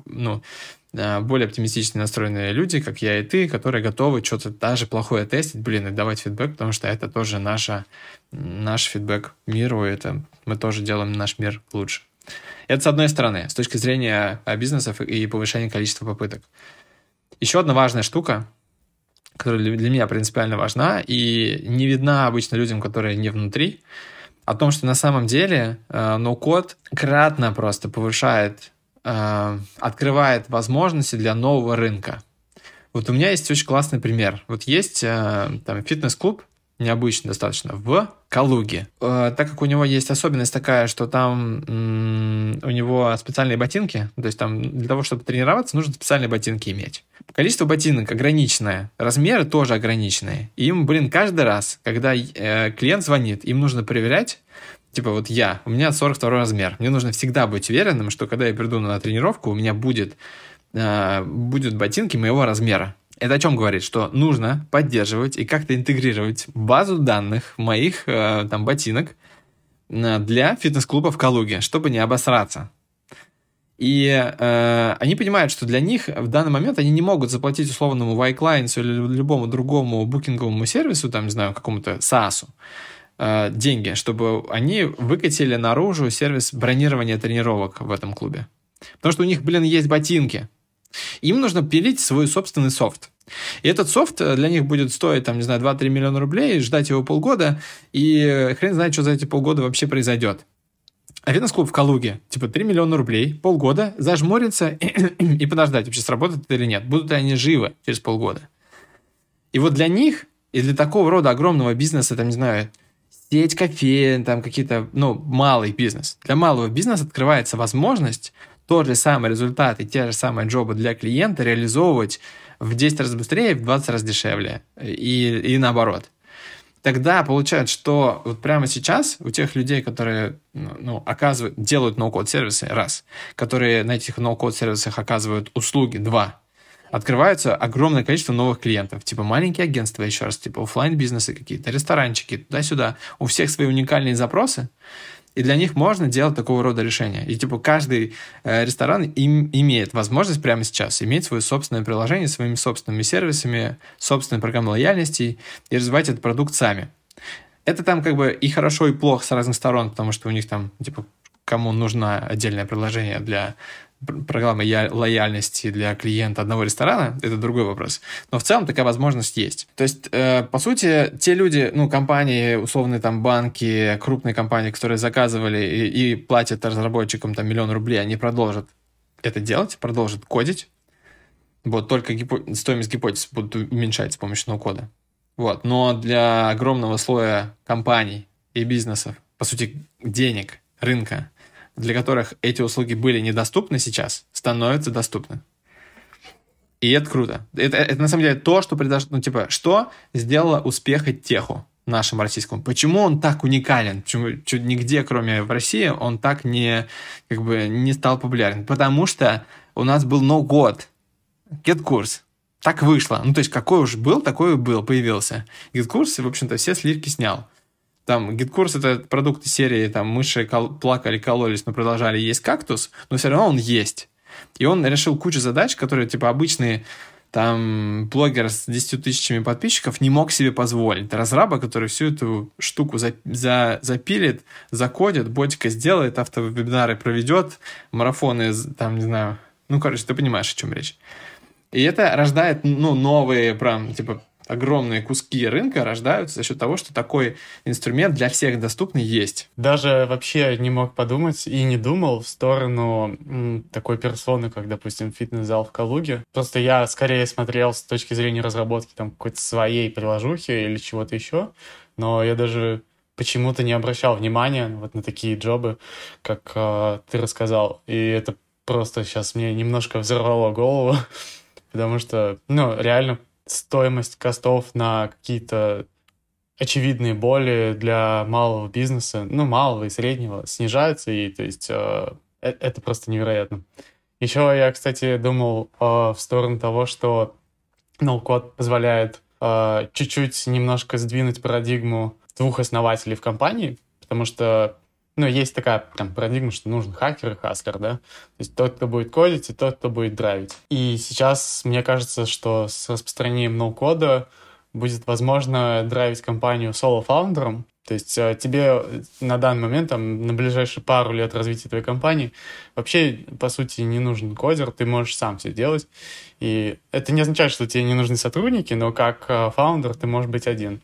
ну, более оптимистично настроенные люди, как я и ты, которые готовы что-то даже плохое тестить, блин, и давать фидбэк, потому что это тоже наша, наш фидбэк миру, это мы тоже делаем наш мир лучше. Это с одной стороны, с точки зрения э, бизнесов и повышения количества попыток. Еще одна важная штука, которая для меня принципиально важна и не видна обычно людям, которые не внутри, о том, что на самом деле э, ноу-код кратно просто повышает, э, открывает возможности для нового рынка. Вот у меня есть очень классный пример. Вот есть э, там фитнес-клуб, необычно достаточно, в Калуге. Э, так как у него есть особенность такая, что там у него специальные ботинки, то есть там для того, чтобы тренироваться, нужно специальные ботинки иметь. Количество ботинок ограниченное, размеры тоже ограниченные. им, блин, каждый раз, когда э, клиент звонит, им нужно проверять, типа вот я, у меня 42 размер, мне нужно всегда быть уверенным, что когда я приду на тренировку, у меня будет, э, будут ботинки моего размера. Это о чем говорит? Что нужно поддерживать и как-то интегрировать базу данных моих э, там ботинок э, для фитнес-клуба в Калуге, чтобы не обосраться. И э, они понимают, что для них в данный момент они не могут заплатить условному Y-Clients или любому другому букинговому сервису, там, не знаю, какому-то SaaS, э, деньги, чтобы они выкатили наружу сервис бронирования тренировок в этом клубе. Потому что у них, блин, есть ботинки. Им нужно пилить свой собственный софт. И этот софт э, для них будет стоить, там, не знаю, 2-3 миллиона рублей, ждать его полгода, и хрен знает, что за эти полгода вообще произойдет. А фитнес-клуб в Калуге, типа 3 миллиона рублей, полгода, зажмуриться и подождать, вообще сработает это или нет. Будут ли они живы через полгода. И вот для них, и для такого рода огромного бизнеса, там, не знаю, сеть кофеин, там какие-то, ну, малый бизнес. Для малого бизнеса открывается возможность тот же самый результат и те же самые джобы для клиента реализовывать в 10 раз быстрее, в 20 раз дешевле. И, и наоборот. Тогда получается, что вот прямо сейчас у тех людей, которые ну, ну оказывают, делают ноу-код сервисы, раз, которые на этих ноу-код сервисах оказывают услуги, два, открывается огромное количество новых клиентов, типа маленькие агентства, еще раз, типа офлайн бизнесы какие-то, ресторанчики, туда-сюда. У всех свои уникальные запросы, и для них можно делать такого рода решения. И типа каждый э, ресторан им, имеет возможность прямо сейчас иметь свое собственное приложение, своими собственными сервисами, собственной программой лояльности и развивать этот продукт сами. Это там как бы и хорошо, и плохо с разных сторон, потому что у них там, типа, кому нужно отдельное приложение для программы лояльности для клиента одного ресторана, это другой вопрос. Но в целом такая возможность есть. То есть, э, по сути, те люди, ну, компании, условные там банки, крупные компании, которые заказывали и, и платят разработчикам там миллион рублей, они продолжат это делать, продолжат кодить. Вот, только гипо... стоимость гипотез будут уменьшать с помощью ноу-кода. Вот, но для огромного слоя компаний и бизнесов, по сути, денег, рынка, для которых эти услуги были недоступны сейчас, становятся доступны. И это круто. Это, это на самом деле то, что произошло, ну, типа, что сделало успех теху нашему российскому. Почему он так уникален? Почему чуть нигде, кроме в России, он так не, как бы, не стал популярен? Потому что у нас был no-code, GetCourse. Так вышло. Ну, то есть, какой уж был, такой и был, появился. GetCourse, в общем-то, все сливки снял. Там GetCourse это продукты серии, там мыши кол- плакали, кололись, но продолжали есть кактус, но все равно он есть. И он решил кучу задач, которые, типа, обычные там блогер с 10 тысячами подписчиков не мог себе позволить. Разраба, который всю эту штуку за, за, запилит, закодит, ботика сделает, автовебинары проведет, марафоны, там, не знаю, ну, короче, ты понимаешь, о чем речь. И это рождает, ну, новые, прям, типа, огромные куски рынка рождаются за счет того, что такой инструмент для всех доступный есть. Даже вообще не мог подумать и не думал в сторону м, такой персоны, как, допустим, фитнес-зал в Калуге. Просто я скорее смотрел с точки зрения разработки там какой-то своей приложухи или чего-то еще, но я даже почему-то не обращал внимания вот на такие джобы, как э, ты рассказал. И это просто сейчас мне немножко взорвало голову, потому что, ну, реально стоимость костов на какие-то очевидные боли для малого бизнеса, ну, малого и среднего, снижаются, и то есть э, э это просто невероятно. Еще я, кстати, думал э, в сторону того, что ноу-код позволяет э, чуть-чуть немножко сдвинуть парадигму двух основателей в компании, потому что ну, есть такая прям парадигма, что нужен хакер и хаскер, да? То есть тот, кто будет кодить, и тот, кто будет драйвить. И сейчас мне кажется, что с распространением ноу-кода будет возможно драйвить компанию соло-фаундером, то есть э, тебе на данный момент, там, на ближайшие пару лет развития твоей компании вообще, по сути, не нужен кодер, ты можешь сам все делать. И это не означает, что тебе не нужны сотрудники, но как э, фаундер ты можешь быть один.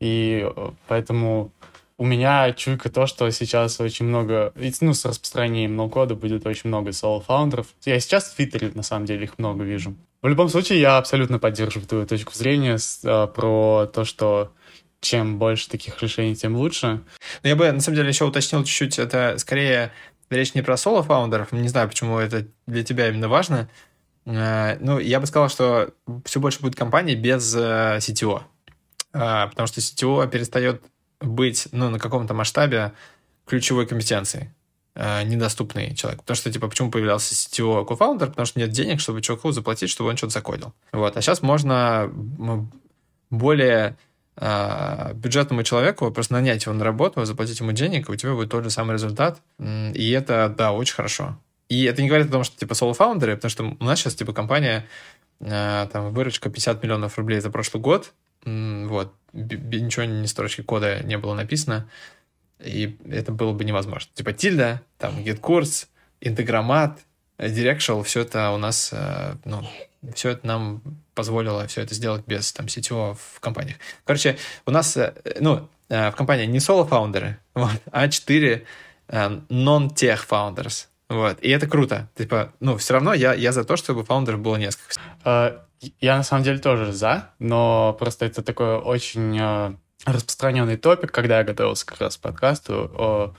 И э, поэтому у меня чуйка то, что сейчас очень много, ну, с распространением ноу-кода будет очень много соло-фаундеров. Я сейчас в Твиттере, на самом деле, их много вижу. В любом случае, я абсолютно поддерживаю твою точку зрения с, а, про то, что чем больше таких решений, тем лучше. Но я бы, на самом деле, еще уточнил чуть-чуть, это скорее речь не про соло-фаундеров, не знаю, почему это для тебя именно важно. А, ну, я бы сказал, что все больше будет компаний без э, CTO, а, потому что CTO перестает быть ну, на каком-то масштабе ключевой компетенцией э, недоступный человек. Потому что, типа, почему появлялся CTO кофаундер? Потому что нет денег, чтобы чуваку заплатить, чтобы он что-то закодил. Вот. А сейчас можно более э, бюджетному человеку просто нанять его на работу, заплатить ему денег, и у тебя будет тот же самый результат. И это, да, очень хорошо. И это не говорит о том, что, типа, соло-фаундеры, потому что у нас сейчас, типа, компания, э, там, выручка 50 миллионов рублей за прошлый год, вот, ничего ни строчки кода не было написано, и это было бы невозможно. Типа тильда, там GitKurs, интеграмат, Directional, все это у нас, э, ну, все это нам позволило все это сделать без там CTO в компаниях. Короче, у нас, э, ну, э, в компании не соло-фаундеры, вот, а четыре non-tech founders. Вот, и это круто. Типа, ну, все равно я, я за то, чтобы фаундеров было несколько. А, я на самом деле тоже за, но просто это такой очень э, распространенный топик, когда я готовился как раз к подкасту о,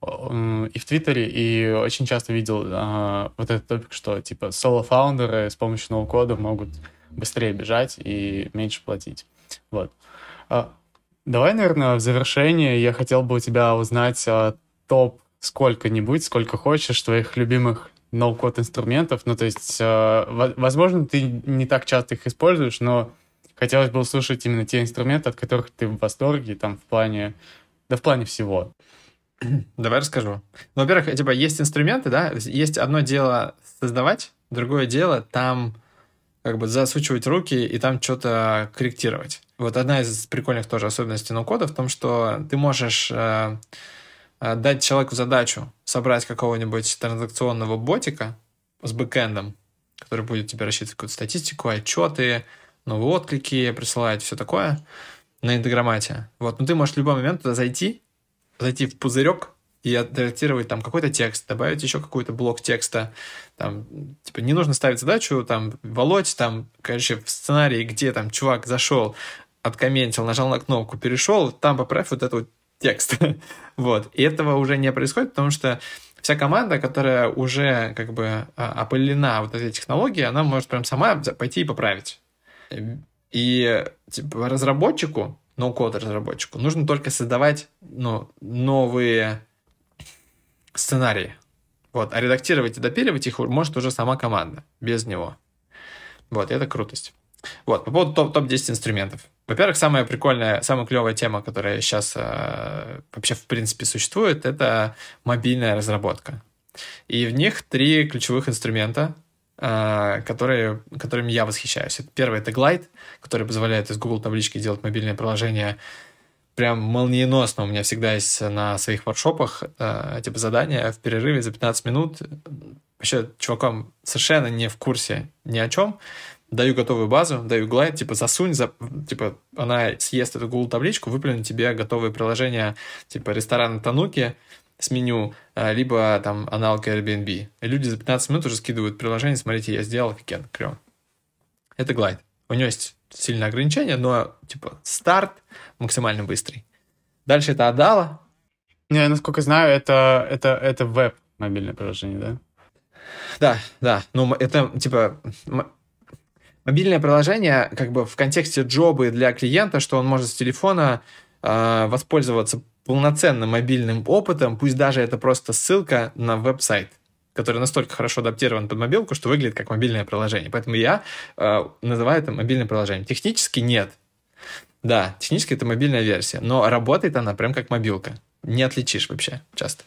о, и в Твиттере, и очень часто видел э, вот этот топик, что типа соло-фаундеры с помощью ноу-кода могут быстрее бежать и меньше платить. Вот. А, давай, наверное, в завершение я хотел бы у тебя узнать а, топ сколько-нибудь, сколько хочешь, твоих любимых ноу-код инструментов. Ну, то есть, э, возможно, ты не так часто их используешь, но хотелось бы услышать именно те инструменты, от которых ты в восторге, там, в плане, да в плане всего. Давай расскажу. Ну, во-первых, типа, есть инструменты, да, есть одно дело создавать, другое дело там как бы засучивать руки и там что-то корректировать. Вот одна из прикольных тоже особенностей ноу-кода в том, что ты можешь э, Э, дать человеку задачу собрать какого-нибудь транзакционного ботика с бэкэндом, который будет тебе рассчитывать какую-то статистику, отчеты, новые отклики присылать, все такое на интеграмате. Вот, но ты можешь в любой момент туда зайти, зайти в пузырек и отредактировать там какой-то текст, добавить еще какой-то блок текста. Там, типа, не нужно ставить задачу, там, волоть, там, короче, в сценарии, где там чувак зашел, откомментил, нажал на кнопку, перешел, там поправь вот эту вот текст. вот. И этого уже не происходит, потому что вся команда, которая уже как бы а, опылена вот этой технологией, она может прям сама пойти и поправить. И типа, разработчику, ноу-код разработчику, нужно только создавать ну, новые сценарии. Вот. А редактировать и допиливать их может уже сама команда, без него. Вот, это крутость. Вот, по поводу топ-10 топ инструментов. Во-первых, самая прикольная, самая клевая тема, которая сейчас э, вообще в принципе существует, это мобильная разработка. И в них три ключевых инструмента. э, которые, которыми я восхищаюсь. Первый — это Glide, который позволяет из Google таблички делать мобильное приложение прям молниеносно. У меня всегда есть на своих воркшопах э, типа задания в перерыве за 15 минут. Вообще чувакам совершенно не в курсе ни о чем. Даю готовую базу, даю глайд, типа засунь, за, типа она съест эту Google табличку, выплюнет тебе готовые приложения, типа ресторан Тануки, с меню, э, либо там аналог Airbnb. И люди за 15 минут уже скидывают приложение, смотрите, я сделал, офигенно, клево. Это глайд. У него есть сильное ограничение, но типа старт максимально быстрый. Дальше это Адала. Не, насколько знаю, это, это, это веб мобильное приложение, да? Да, да. Ну, это типа мобильное приложение как бы в контексте джобы для клиента, что он может с телефона э, воспользоваться полноценным мобильным опытом, пусть даже это просто ссылка на веб-сайт который настолько хорошо адаптирован под мобилку, что выглядит как мобильное приложение. Поэтому я э, называю это мобильным приложением. Технически нет. Да, технически это мобильная версия, но работает она прям как мобилка. Не отличишь вообще часто.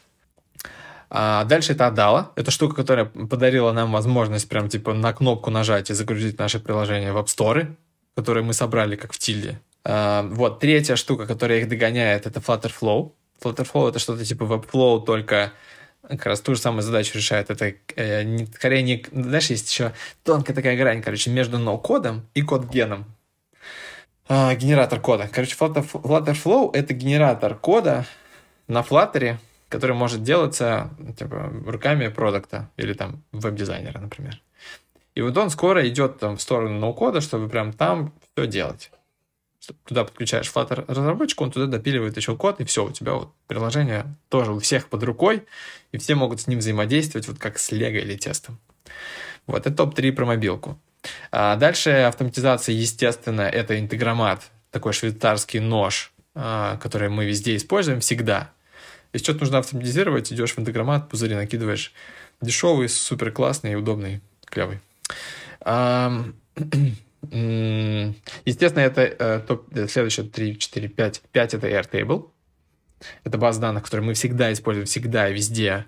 А дальше это Адала. Это штука, которая подарила нам возможность прям типа на кнопку нажать и загрузить наше приложение в App Store, которые мы собрали как в Тильде. А, вот, третья штука, которая их догоняет, это Flutterflow. Flutterflow — это что-то типа WebFlow, только как раз ту же самую задачу решает. Это э, не, скорее не... Знаешь, есть еще тонкая такая грань, короче, между ноу-кодом и код-геном. А, генератор кода. Короче, Flutter, Flutterflow — это генератор кода на Flutter, который может делаться типа, руками продукта или там веб-дизайнера, например. И вот он скоро идет там в сторону ноу-кода, чтобы прям там все делать туда подключаешь Flutter разработчику, он туда допиливает еще код, и все, у тебя вот приложение тоже у всех под рукой, и все могут с ним взаимодействовать, вот как с Lego или тестом. Вот, это топ-3 про мобилку. А дальше автоматизация, естественно, это интегромат, такой швейцарский нож, а, который мы везде используем всегда. Если что-то нужно автоматизировать, идешь в интегромат, пузыри накидываешь. Дешевый, супер классный, удобный, клевый. Естественно, это э, топ, следующие 3, 4, 5. 5 это Airtable. Это база данных, которую мы всегда используем, всегда и везде.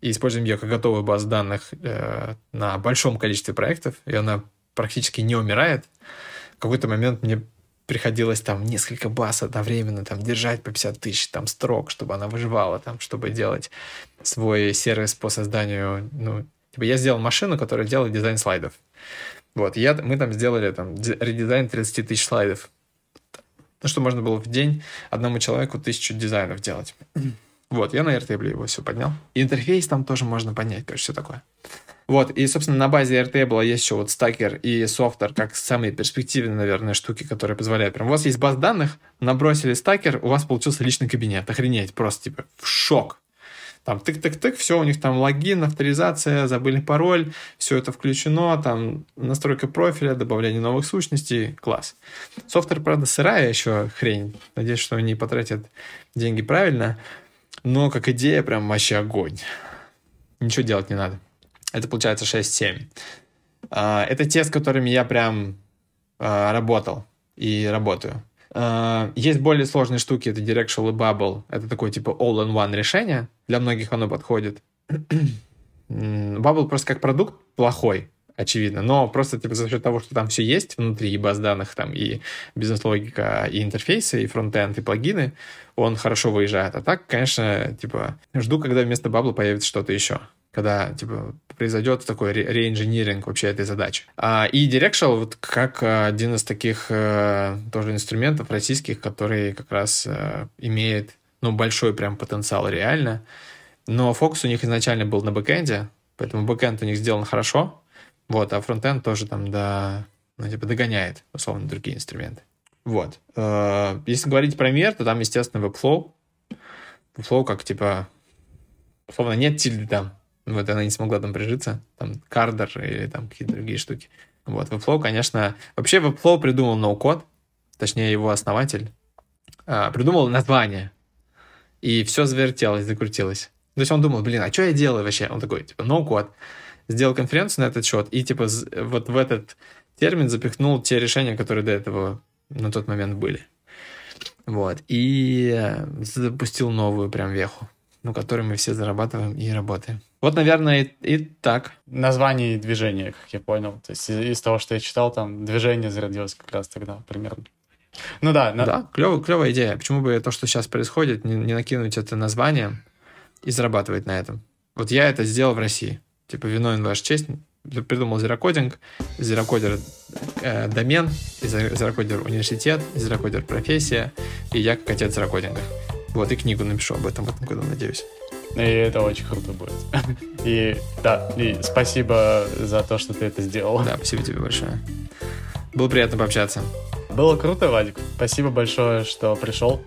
И используем ее как готовую базу данных э, на большом количестве проектов. И она практически не умирает. В какой-то момент мне приходилось там несколько баз одновременно там держать по 50 тысяч там строк, чтобы она выживала, там, чтобы делать свой сервис по созданию, ну, типа я сделал машину, которая делает дизайн слайдов. Вот, я, мы там сделали там редизайн 30 тысяч слайдов. Ну, что можно было в день одному человеку тысячу дизайнов делать. Вот, я на Airtable его все поднял. интерфейс там тоже можно понять, короче, все такое. Вот, и, собственно, на базе Airtable есть еще вот стакер и софтер, как самые перспективные, наверное, штуки, которые позволяют. Прям у вас есть баз данных, набросили стакер, у вас получился личный кабинет. Охренеть, просто, типа, в шок. Там тык-тык-тык, все, у них там логин, авторизация, забыли пароль, все это включено, там настройка профиля, добавление новых сущностей, класс. Софтвер, правда, сырая еще хрень. Надеюсь, что они потратят деньги правильно, но как идея прям вообще огонь. Ничего делать не надо. Это получается 6-7. А, это те, с которыми я прям а, работал и работаю. А, есть более сложные штуки, это Directional и Bubble. Это такое типа all-in-one решение. Для многих оно подходит. Bubble просто как продукт плохой, очевидно, но просто типа за счет того, что там все есть внутри, и баз данных, там и бизнес-логика, и интерфейсы, и фронтенд, и плагины, он хорошо выезжает. А так, конечно, типа, жду, когда вместо Bubble появится что-то еще когда типа произойдет такой реинжиниринг вообще этой задачи. А, и Directional вот как один из таких э, тоже инструментов российских, который как раз э, имеет ну, большой прям потенциал реально. Но фокус у них изначально был на бэкэнде, поэтому бэкэнд у них сделан хорошо, вот, а фронтенд тоже там до, ну, типа догоняет, условно, другие инструменты. Вот. Э, если говорить про мир, то там, естественно, Webflow. Webflow как, типа, условно, нет тильды там, вот она не смогла там прижиться, там Carrd или там какие-то другие штуки. Вот, Webflow, конечно... Вообще Webflow придумал no-code, точнее его основатель, а, придумал название, и все завертелось, закрутилось. То есть он думал, блин, а что я делаю вообще? Он такой, типа, ноу-код. Сделал конференцию на этот счет, и типа вот в этот термин запихнул те решения, которые до этого на тот момент были. Вот. И запустил новую прям веху. на которой мы все зарабатываем и работаем. Вот, наверное, и, и так. Название и движение, как я понял. То есть из, из того, что я читал, там движение зародилось как раз тогда примерно. Ну да. На... Да, клевая, клевая идея. Почему бы то, что сейчас происходит, не, не накинуть это название и зарабатывать на этом? Вот я это сделал в России. Типа, виновен ваш честь, придумал зерокодинг, зерокодер э, домен, зерокодер университет, зерокодер профессия, и я как отец зерокодинга. Вот, и книгу напишу об этом в этом году, надеюсь. И это очень круто будет. И да, и спасибо за то, что ты это сделал. Да, спасибо тебе большое. Было приятно пообщаться. Было круто, Вадик. Спасибо большое, что пришел.